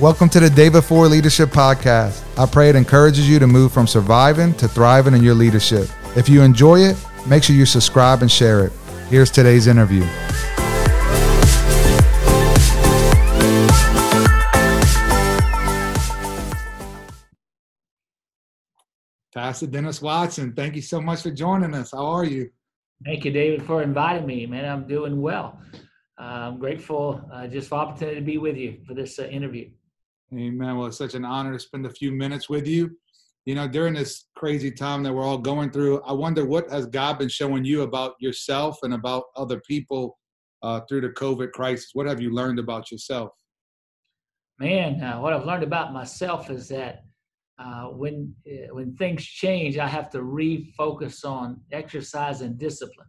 Welcome to the Day Before Leadership Podcast. I pray it encourages you to move from surviving to thriving in your leadership. If you enjoy it, make sure you subscribe and share it. Here's today's interview. Pastor Dennis Watson, thank you so much for joining us. How are you? Thank you, David, for inviting me. Man, I'm doing well. Uh, I'm grateful uh, just for the opportunity to be with you for this uh, interview. Amen. Well, it's such an honor to spend a few minutes with you. You know, during this crazy time that we're all going through, I wonder what has God been showing you about yourself and about other people uh, through the COVID crisis? What have you learned about yourself? Man, uh, what I've learned about myself is that uh, when uh, when things change, I have to refocus on exercise and discipline.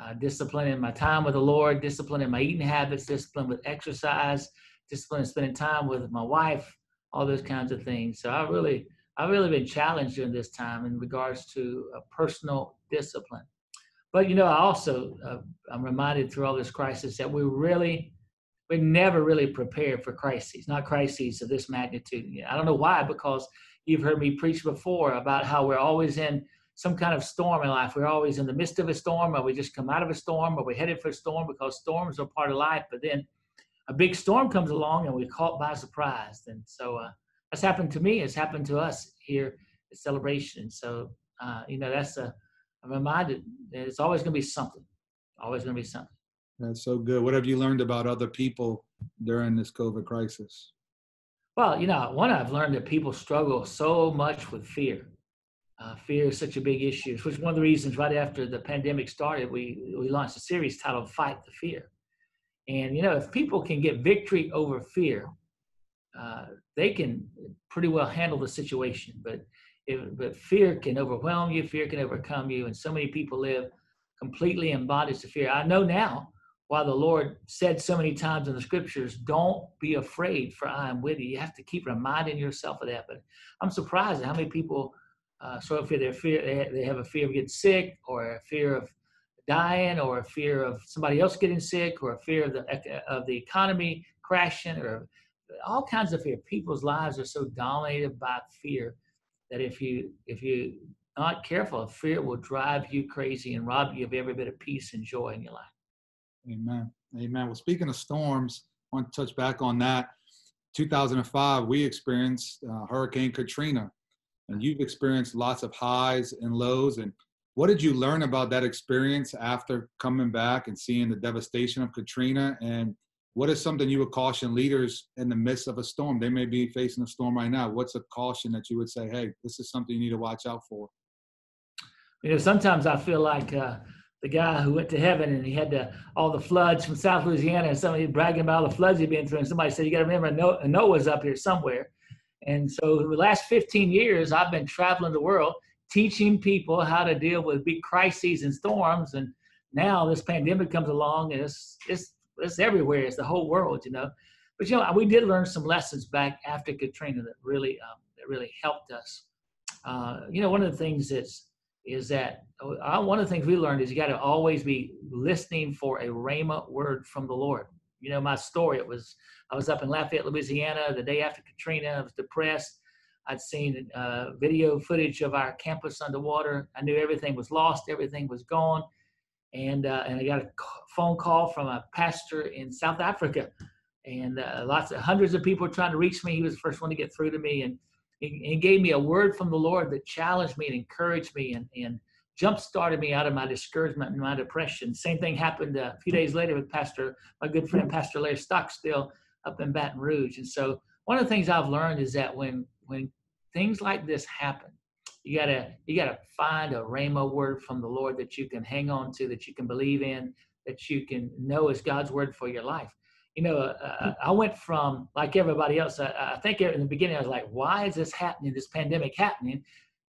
Uh, discipline in my time with the Lord, discipline in my eating habits, discipline with exercise, discipline in spending time with my wife, all those kinds of things. So I really, I've really been challenged during this time in regards to personal discipline. But you know, I also uh, I'm reminded through all this crisis that we really we're never really prepared for crises, not crises of this magnitude. I don't know why, because you've heard me preach before about how we're always in some kind of storm in life. We're always in the midst of a storm, or we just come out of a storm, or we're headed for a storm because storms are part of life. But then a big storm comes along and we're caught by surprise. And so uh, that's happened to me. It's happened to us here at Celebration. So, uh, you know, that's a, I'm reminded that it's always going to be something, always going to be something. That's so good. What have you learned about other people during this COVID crisis? Well, you know, one I've learned that people struggle so much with fear. Uh, fear is such a big issue, which is one of the reasons right after the pandemic started, we, we launched a series titled Fight the Fear. And, you know, if people can get victory over fear, uh, they can pretty well handle the situation. But, but fear can overwhelm you, fear can overcome you. And so many people live completely in bondage to fear. I know now why the Lord said so many times in the scriptures, don't be afraid, for I am with you. You have to keep reminding yourself of that. But I'm surprised at how many people uh, sort of fear their fear, they have a fear of getting sick or a fear of dying or a fear of somebody else getting sick or a fear of the, of the economy crashing or all kinds of fear. People's lives are so dominated by fear that if you, if you not careful, fear will drive you crazy and rob you of every bit of peace and joy in your life. Amen. Amen. Well, speaking of storms, I want to touch back on that. 2005, we experienced uh, Hurricane Katrina, and you've experienced lots of highs and lows. And what did you learn about that experience after coming back and seeing the devastation of Katrina? And what is something you would caution leaders in the midst of a storm? They may be facing a storm right now. What's a caution that you would say, hey, this is something you need to watch out for? You know, sometimes I feel like uh, the guy who went to heaven and he had the, all the floods from South Louisiana and somebody bragging about all the floods he'd been through. And somebody said, you got to remember Noah, Noah's up here somewhere. And so the last 15 years, I've been traveling the world teaching people how to deal with big crises and storms. And now this pandemic comes along and it's, it's, it's everywhere. It's the whole world, you know. But, you know, we did learn some lessons back after Katrina that really, um, that really helped us. Uh, you know, one of the things that's is that uh, one of the things we learned is you got to always be listening for a rhema word from the Lord. You know, my story, it was, I was up in Lafayette, Louisiana the day after Katrina. I was depressed. I'd seen uh, video footage of our campus underwater. I knew everything was lost, everything was gone. And, uh, and I got a phone call from a pastor in South Africa. And uh, lots of hundreds of people trying to reach me. He was the first one to get through to me. And he, gave me a word from the Lord that challenged me and encouraged me and, and jump started me out of my discouragement and my depression. Same thing happened a few days later with Pastor, my good friend Pastor Larry Stockstill up in Baton Rouge. And so one of the things I've learned is that when when things like this happen, you gotta you gotta find a rhema word from the Lord that you can hang on to, that you can believe in, that you can know is God's word for your life you know, uh, uh, I went from like everybody else. I, I, think in the beginning I was like, "Why is this happening? This pandemic happening?"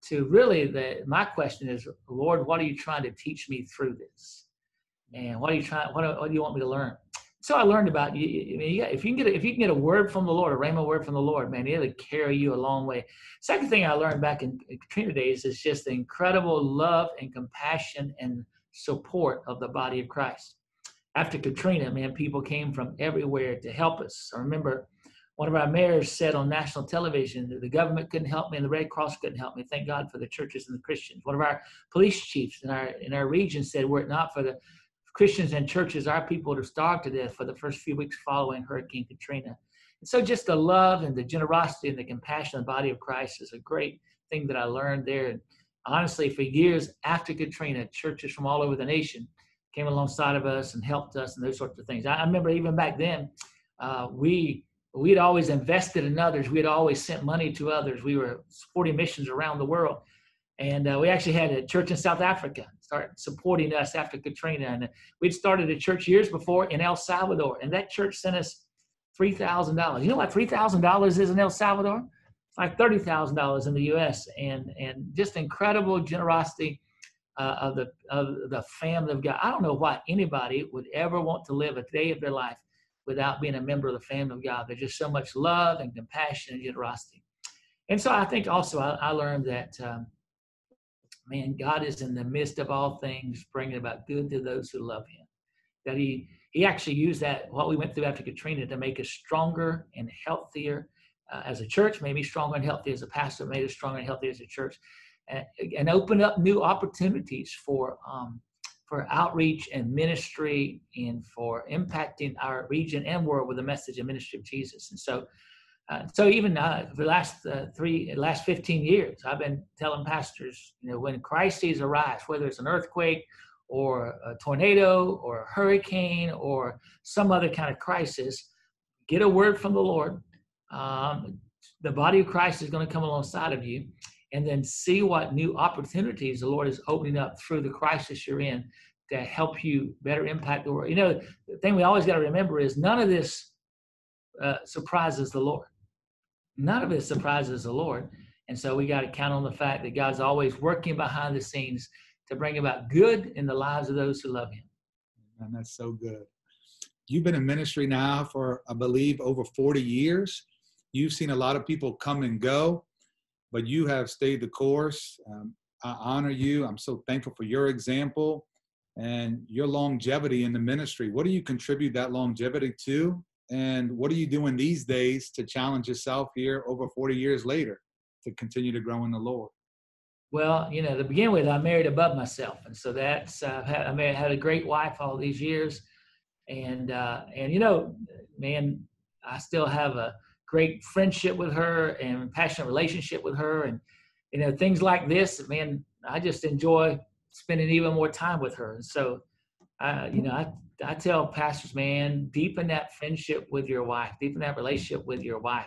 To really, the my question is, Lord, what are you trying to teach me through this? And what are you trying? What, what do you want me to learn? So I learned about you. I mean, if you can get a, if you can get a word from the Lord, a rhema word from the Lord, man, it'll carry you a long way. Second thing I learned back in, in Katrina days is just the incredible love and compassion and support of the body of Christ after Katrina, man, people came from everywhere to help us. I remember one of our mayors said on national television that the government couldn't help me and the Red Cross couldn't help me. Thank God for the churches and the Christians. One of our police chiefs in our in our region said, were it not for the Christians and churches, our people have starved to death for the first few weeks following Hurricane Katrina. And so just the love and the generosity and the compassion of the body of Christ is a great thing that I learned there. And honestly, for years after Katrina, churches from all over the nation came alongside of us and helped us and those sorts of things. I remember even back then, uh, we we had always invested in others. We had always sent money to others. We were supporting missions around the world. And uh, we actually had a church in South Africa start supporting us after Katrina. And we'd started a church years before in El Salvador. And that church sent us $3,000. You know what $3,000 is in El Salvador? Like $30,000 in the U.S. And, and just incredible generosity uh, of, the, of the family of God. I don't know why anybody would ever want to live a day of their life without being a member of the family of God. There's just so much love and compassion and generosity. And so I think also I, I learned that, um, man, God is in the midst of all things, bringing about good to those who love Him. That He He actually used that what we went through after Katrina to make us stronger and healthier uh, as a church, maybe stronger and healthier as a pastor, made us stronger and healthier as a church, and, and opened up new opportunities for um, for outreach and ministry and for impacting our region and world with the message and ministry of Jesus. And so, uh, so even uh, the last uh, three, last 15 years, I've been telling pastors, you know, when crises arise, whether it's an earthquake or a tornado or a hurricane or some other kind of crisis, get a word from the Lord. Um, the body of Christ is going to come alongside of you and then see what new opportunities the Lord is opening up through the crisis you're in to help you better impact the world. You know, the thing we always got to remember is none of this uh, surprises the Lord. None of it surprises the Lord. And so we got to count on the fact that God's always working behind the scenes to bring about good in the lives of those who love Him. And that's so good. You've been in ministry now for, I believe, over 40 years. You've seen a lot of people come and go but you have stayed the course. Um, I honor you. I'm so thankful for your example and your longevity in the ministry. What do you contribute that longevity to? And what are you doing these days to challenge yourself here over 40 years later to continue to grow in the Lord? Well, you know, to begin with, I married above myself, and so that's uh, I mean, had a great wife all these years, and uh, and you know, man, I still have a great friendship with her and passionate relationship with her. And you know things like this man i just enjoy spending even more time with her. And so uh, you know I, I tell pastors man deepen that friendship with your wife deepen that relationship with your wife.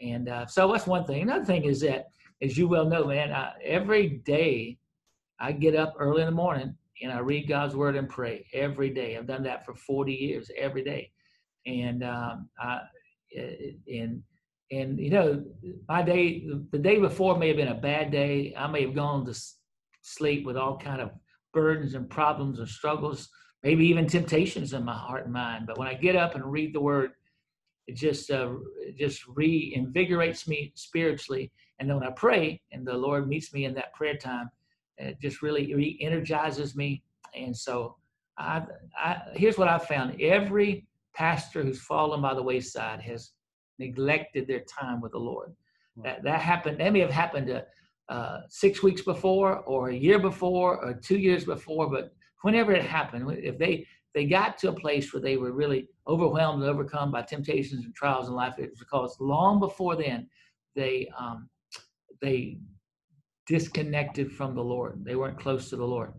And uh, so that's one thing. Another thing is that as you well know man every day i get up early in the morning and i read god's word and pray every day. I've done that for 40 years every day. And um, I, and and you know my day the day before may have been a bad day. I may have gone to sleep with all kind of burdens and problems and struggles maybe even temptations in my heart and mind but when i get up and read the word it just uh, it just reinvigorates me spiritually and then when i pray and the lord meets me in that prayer time it just really re-energizes me and so I, I here's what i've found every pastor who's fallen by the wayside has neglected their time with the Lord. That that happened. That may have happened to, uh, six weeks before, or a year before, or two years before. But whenever it happened, if they they got to a place where they were really overwhelmed and overcome by temptations and trials in life, it was because long before then they um, they disconnected from the Lord. They weren't close to the Lord.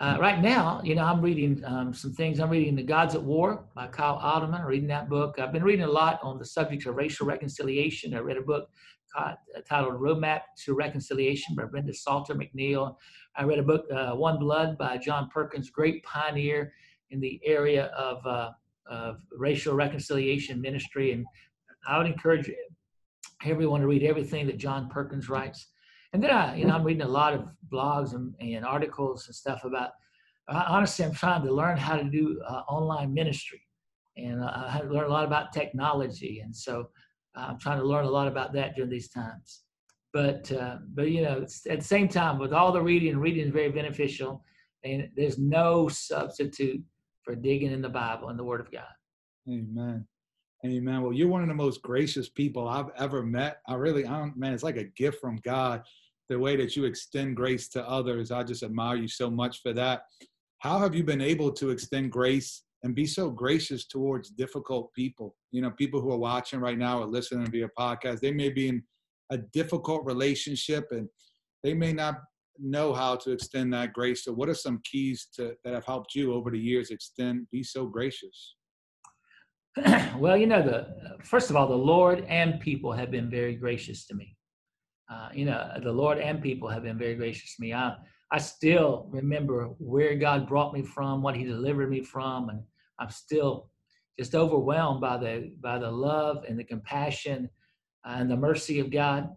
Uh, right now, you know, I'm reading um, some things. I'm reading The Gods at War by Kyle Idleman. reading that book. I've been reading a lot on the subject of racial reconciliation. I read a book uh, titled Roadmap to Reconciliation by Brenda Salter McNeil. I read a book, uh, One Blood by John Perkins, great pioneer in the area of, uh, of racial reconciliation ministry. And I would encourage everyone to read everything that John Perkins writes. And then I, you know, I'm reading a lot of blogs and, and articles and stuff about. Uh, honestly, I'm trying to learn how to do uh, online ministry, and I had to learn a lot about technology, and so I'm trying to learn a lot about that during these times. But uh, but you know, at the same time, with all the reading, reading is very beneficial, and there's no substitute for digging in the Bible and the Word of God. Amen. Amen. Well, you're one of the most gracious people I've ever met. I really, I don't, man, it's like a gift from God. The way that you extend grace to others, I just admire you so much for that. How have you been able to extend grace and be so gracious towards difficult people? You know, people who are watching right now or listening via podcast, they may be in a difficult relationship and they may not know how to extend that grace. So, what are some keys to that have helped you over the years extend, be so gracious? well, you know, the first of all, the Lord and people have been very gracious to me. Uh, you know, the Lord and people have been very gracious to me. I I still remember where God brought me from, what He delivered me from, and I'm still just overwhelmed by the by the love and the compassion and the mercy of God.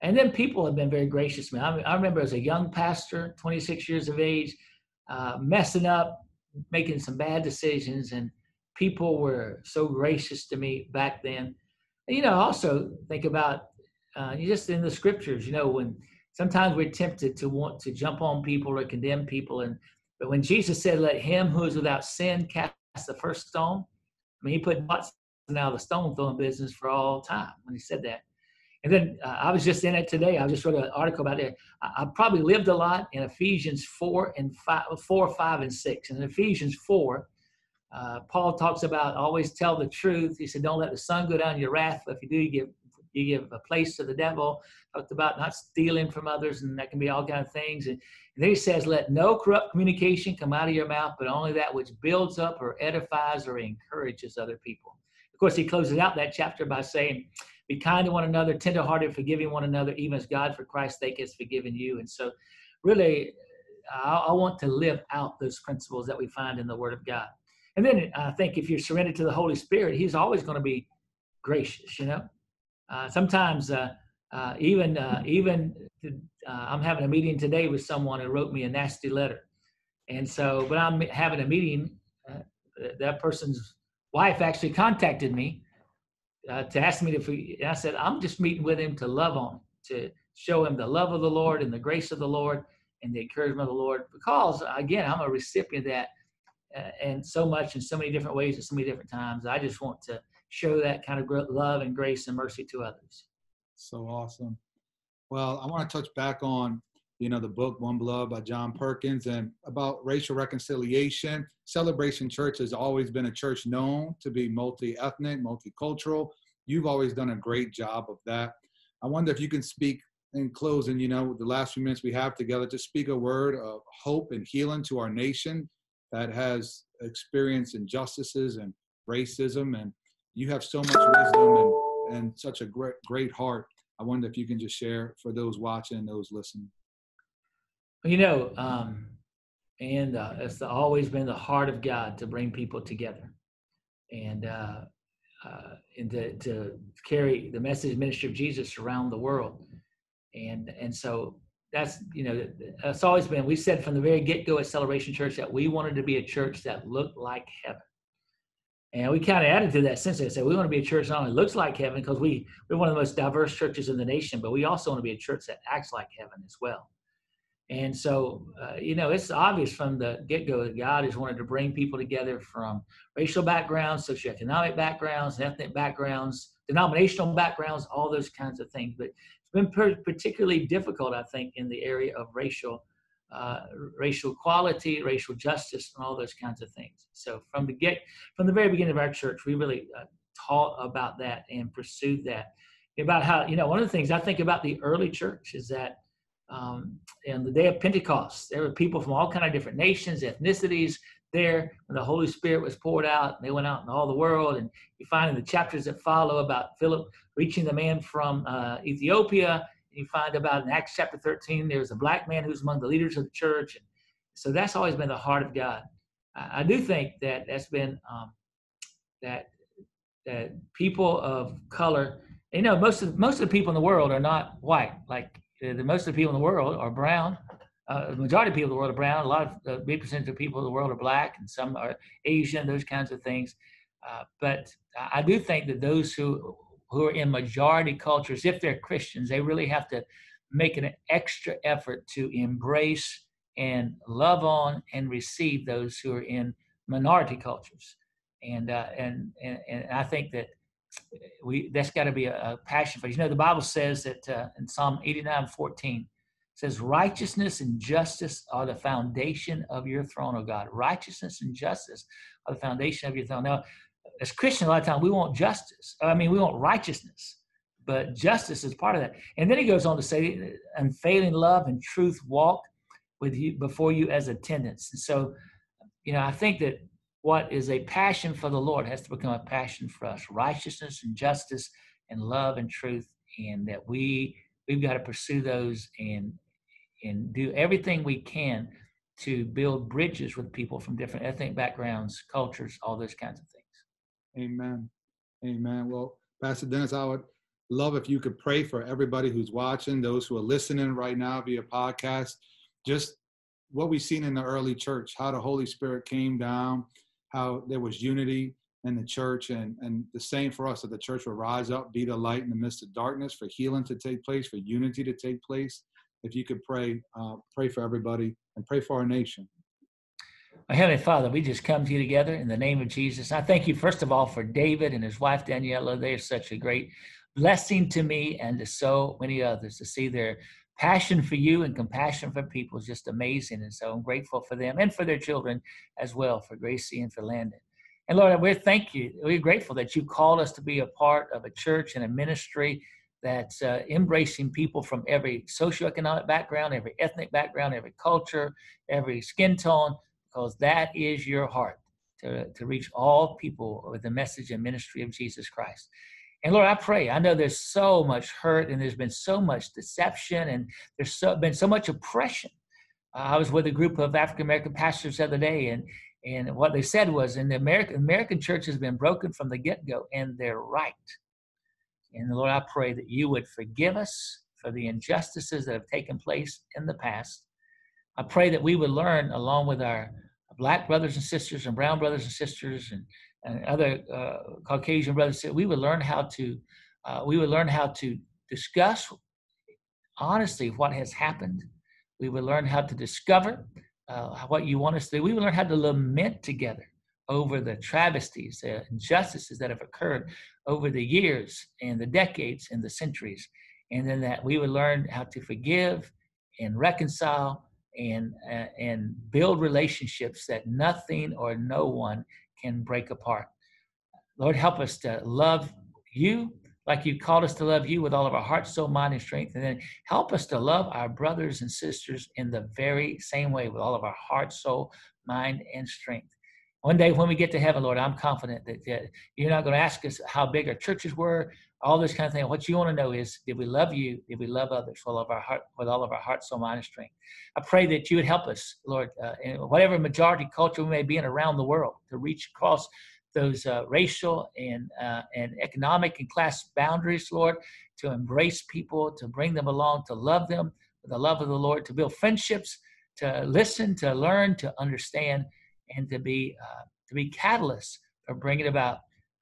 And then people have been very gracious to me. I, I remember as a young pastor, 26 years of age, uh, messing up, making some bad decisions, and people were so gracious to me back then. And, you know, also think about uh, just in the scriptures, you know, when sometimes we're tempted to want to jump on people or condemn people. And but when Jesus said, Let him who is without sin cast the first stone, I mean, he put butts now the stone throwing business for all time when he said that. And then uh, I was just in it today. I just wrote an article about it. I, I, probably lived a lot in Ephesians 4 and 5, 4, 5, and 6. And in Ephesians 4, uh, Paul talks about always tell the truth. He said, "Don't let the sun go down your wrath. If you do, you give you give a place to the devil." Talked about not stealing from others, and that can be all kind of things. And, and then he says, "Let no corrupt communication come out of your mouth, but only that which builds up or edifies or encourages other people." Of course, he closes out that chapter by saying, "Be kind to one another, tenderhearted, forgiving one another, even as God, for Christ's sake, has forgiven you." And so, really, I, I want to live out those principles that we find in the Word of God. And then I think if you're surrendered to the Holy Spirit, He's always going to be gracious. You know, uh, sometimes uh, uh, even uh, even uh, I'm having a meeting today with someone who wrote me a nasty letter, and so but I'm having a meeting. That person's wife actually contacted me to ask me to. I said I'm just meeting with him to love on him, to show him the love of the Lord and the grace of the Lord and the encouragement of the Lord. Because again, I'm a recipient of that and so much in so many different ways at so many different times. I just want to show that kind of love and grace and mercy to others. So awesome. Well, I want to touch back on you know the book One Blood by John Perkins and about racial reconciliation. Celebration Church has always been a church known to be multi-ethnic, multicultural. You've always done a great job of that. I wonder if you can speak in closing, you know, the last few minutes we have together, to speak a word of hope and healing to our nation that has experienced injustices and racism, and you have so much wisdom and, and such a great, great heart. I wonder if you can just share for those watching and those listening. You know, um, and uh, it's always been the heart of God to bring people together, and uh, uh, and to, to carry the message ministry of Jesus around the world, and and so that's you know it's always been we said from the very get-go at celebration church that we wanted to be a church that looked like heaven and we kind of added to that since I said we want to be a church that not only looks like heaven because we we're one of the most diverse churches in the nation but we also want to be a church that acts like heaven as well. And so uh, you know it's obvious from the get-go that god has wanted to bring people together from racial backgrounds socioeconomic backgrounds ethnic backgrounds denominational backgrounds all those kinds of things. But it's been particularly difficult, I think, in the area of racial uh, racial equality, racial justice, and all those kinds of things. So from the get, from the very beginning of our church, we really uh, taught about that and pursued that. About how you know one of the things I think about the early church is that um, in the day of Pentecost, there were people from all kind of different nations, ethnicities, there when the Holy Spirit was poured out. And They went out in all the world, and you find in the chapters that follow about Philip reaching the man from uh, Ethiopia. You find about in Acts chapter 13, there's a black man who's among the leaders of the church. And so that's always been the heart of God. I, I do think that that's been um, that that people of color. You know, most of most of the people in the world are not white. Like the most of the people in the world are brown uh, the majority of people in the world are brown. A lot of the big percentage of people in the world are black, and some are Asian. Those kinds of things. Uh, but I do think that those who who are in majority cultures, if they're Christians, they really have to make an extra effort to embrace and love on and receive those who are in minority cultures. And uh, and, and and I think that we that's got to be a, a, passion for you. Know the bible says that uh, in psalm 89 14 says righteousness and justice are the foundation of your throne oh god. Righteousness and justice are the foundation of your throne. Now as christians a lot of times we want justice. I mean we want righteousness but justice is part of that. And then he goes on to say unfailing love and truth walk with you before you as attendants. And so you know i think that what is a passion for the Lord has to become a passion for us. Righteousness and justice and love and truth and that we we've got to pursue those and and do everything we can to build bridges with people from different ethnic backgrounds cultures all those kinds of things amen amen well pastor dennis i would love if you could pray for everybody who's watching those who are listening right now via podcast just what we've seen in the early church how the holy spirit came down how there was unity in the church and, and the same for us that the church will rise up, be the light in the midst of darkness, for healing to take place, for unity to take place. If you could pray, uh, pray for everybody and pray for our nation. My Heavenly Father, we just come to you together in the name of Jesus. I thank you, first of all, for David and his wife Daniela. They're such a great blessing to me and to so many others to see their passion for you and compassion for people is just amazing. And so I'm grateful for them and for their children as well, for Gracie and for Landon. And Lord, we're thank you. We're grateful that you called us to be a part of a church and a ministry that's uh, embracing people from every socioeconomic background, every ethnic background, every culture, every skin tone, because that is your heart to, to reach all people with the message and ministry of Jesus Christ. And Lord, I pray. I know there's so much hurt and there's been so much deception and there's so, been so much oppression. Uh, I was with a group of African American pastors the other day, and and what they said was, in the American American church has been broken from the get go, and they're right. And Lord, I pray that you would forgive us for the injustices that have taken place in the past. I pray that we would learn, along with our black brothers and sisters and brown brothers and sisters and and other uh, Caucasian brothers we would learn how to uh, we would learn how to discuss honestly what has happened. We would learn how to discover uh, what you want us to do. We would learn how to lament together over the travesties, the injustices that have occurred over the years and the decades and the centuries. And then that we would learn how to forgive and reconcile and, uh, and build relationships that nothing or no one can break apart. Lord, help us to love you like you called us to love you with all of our heart, soul, mind, and strength. And then help us to love our brothers and sisters in the very same way with all of our heart, soul, mind, and strength. One day when we get to heaven, Lord, I'm confident that, that you're not going to ask us how big our churches were, all this kind of thing. What you want to know is, did we love you? Did we love others with all of our heart, with all of our heart, soul, mind, and strength? I pray that you would help us, Lord, uh, in whatever majority culture we may be in around the world, to reach across those uh, racial and uh, and economic and class boundaries, Lord, to embrace people, to bring them along, to love them with the love of the Lord, to build friendships, to listen, to learn, to understand, and to be uh, to be catalysts for bringing about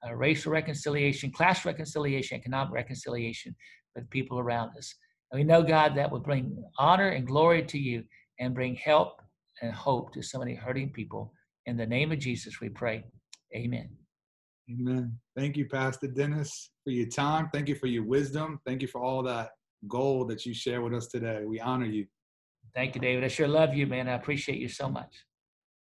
uh, racial reconciliation, class reconciliation, economic reconciliation with people around us. And we know, God, that will bring honor and glory to you and bring help and hope to so many hurting people. In the name of Jesus, we pray. Amen. Amen. Thank you, Pastor Dennis, for your time. Thank you for your wisdom. Thank you for all that gold that you share with us today. We honor you. Thank you, David. I sure love you, man. I appreciate you so much.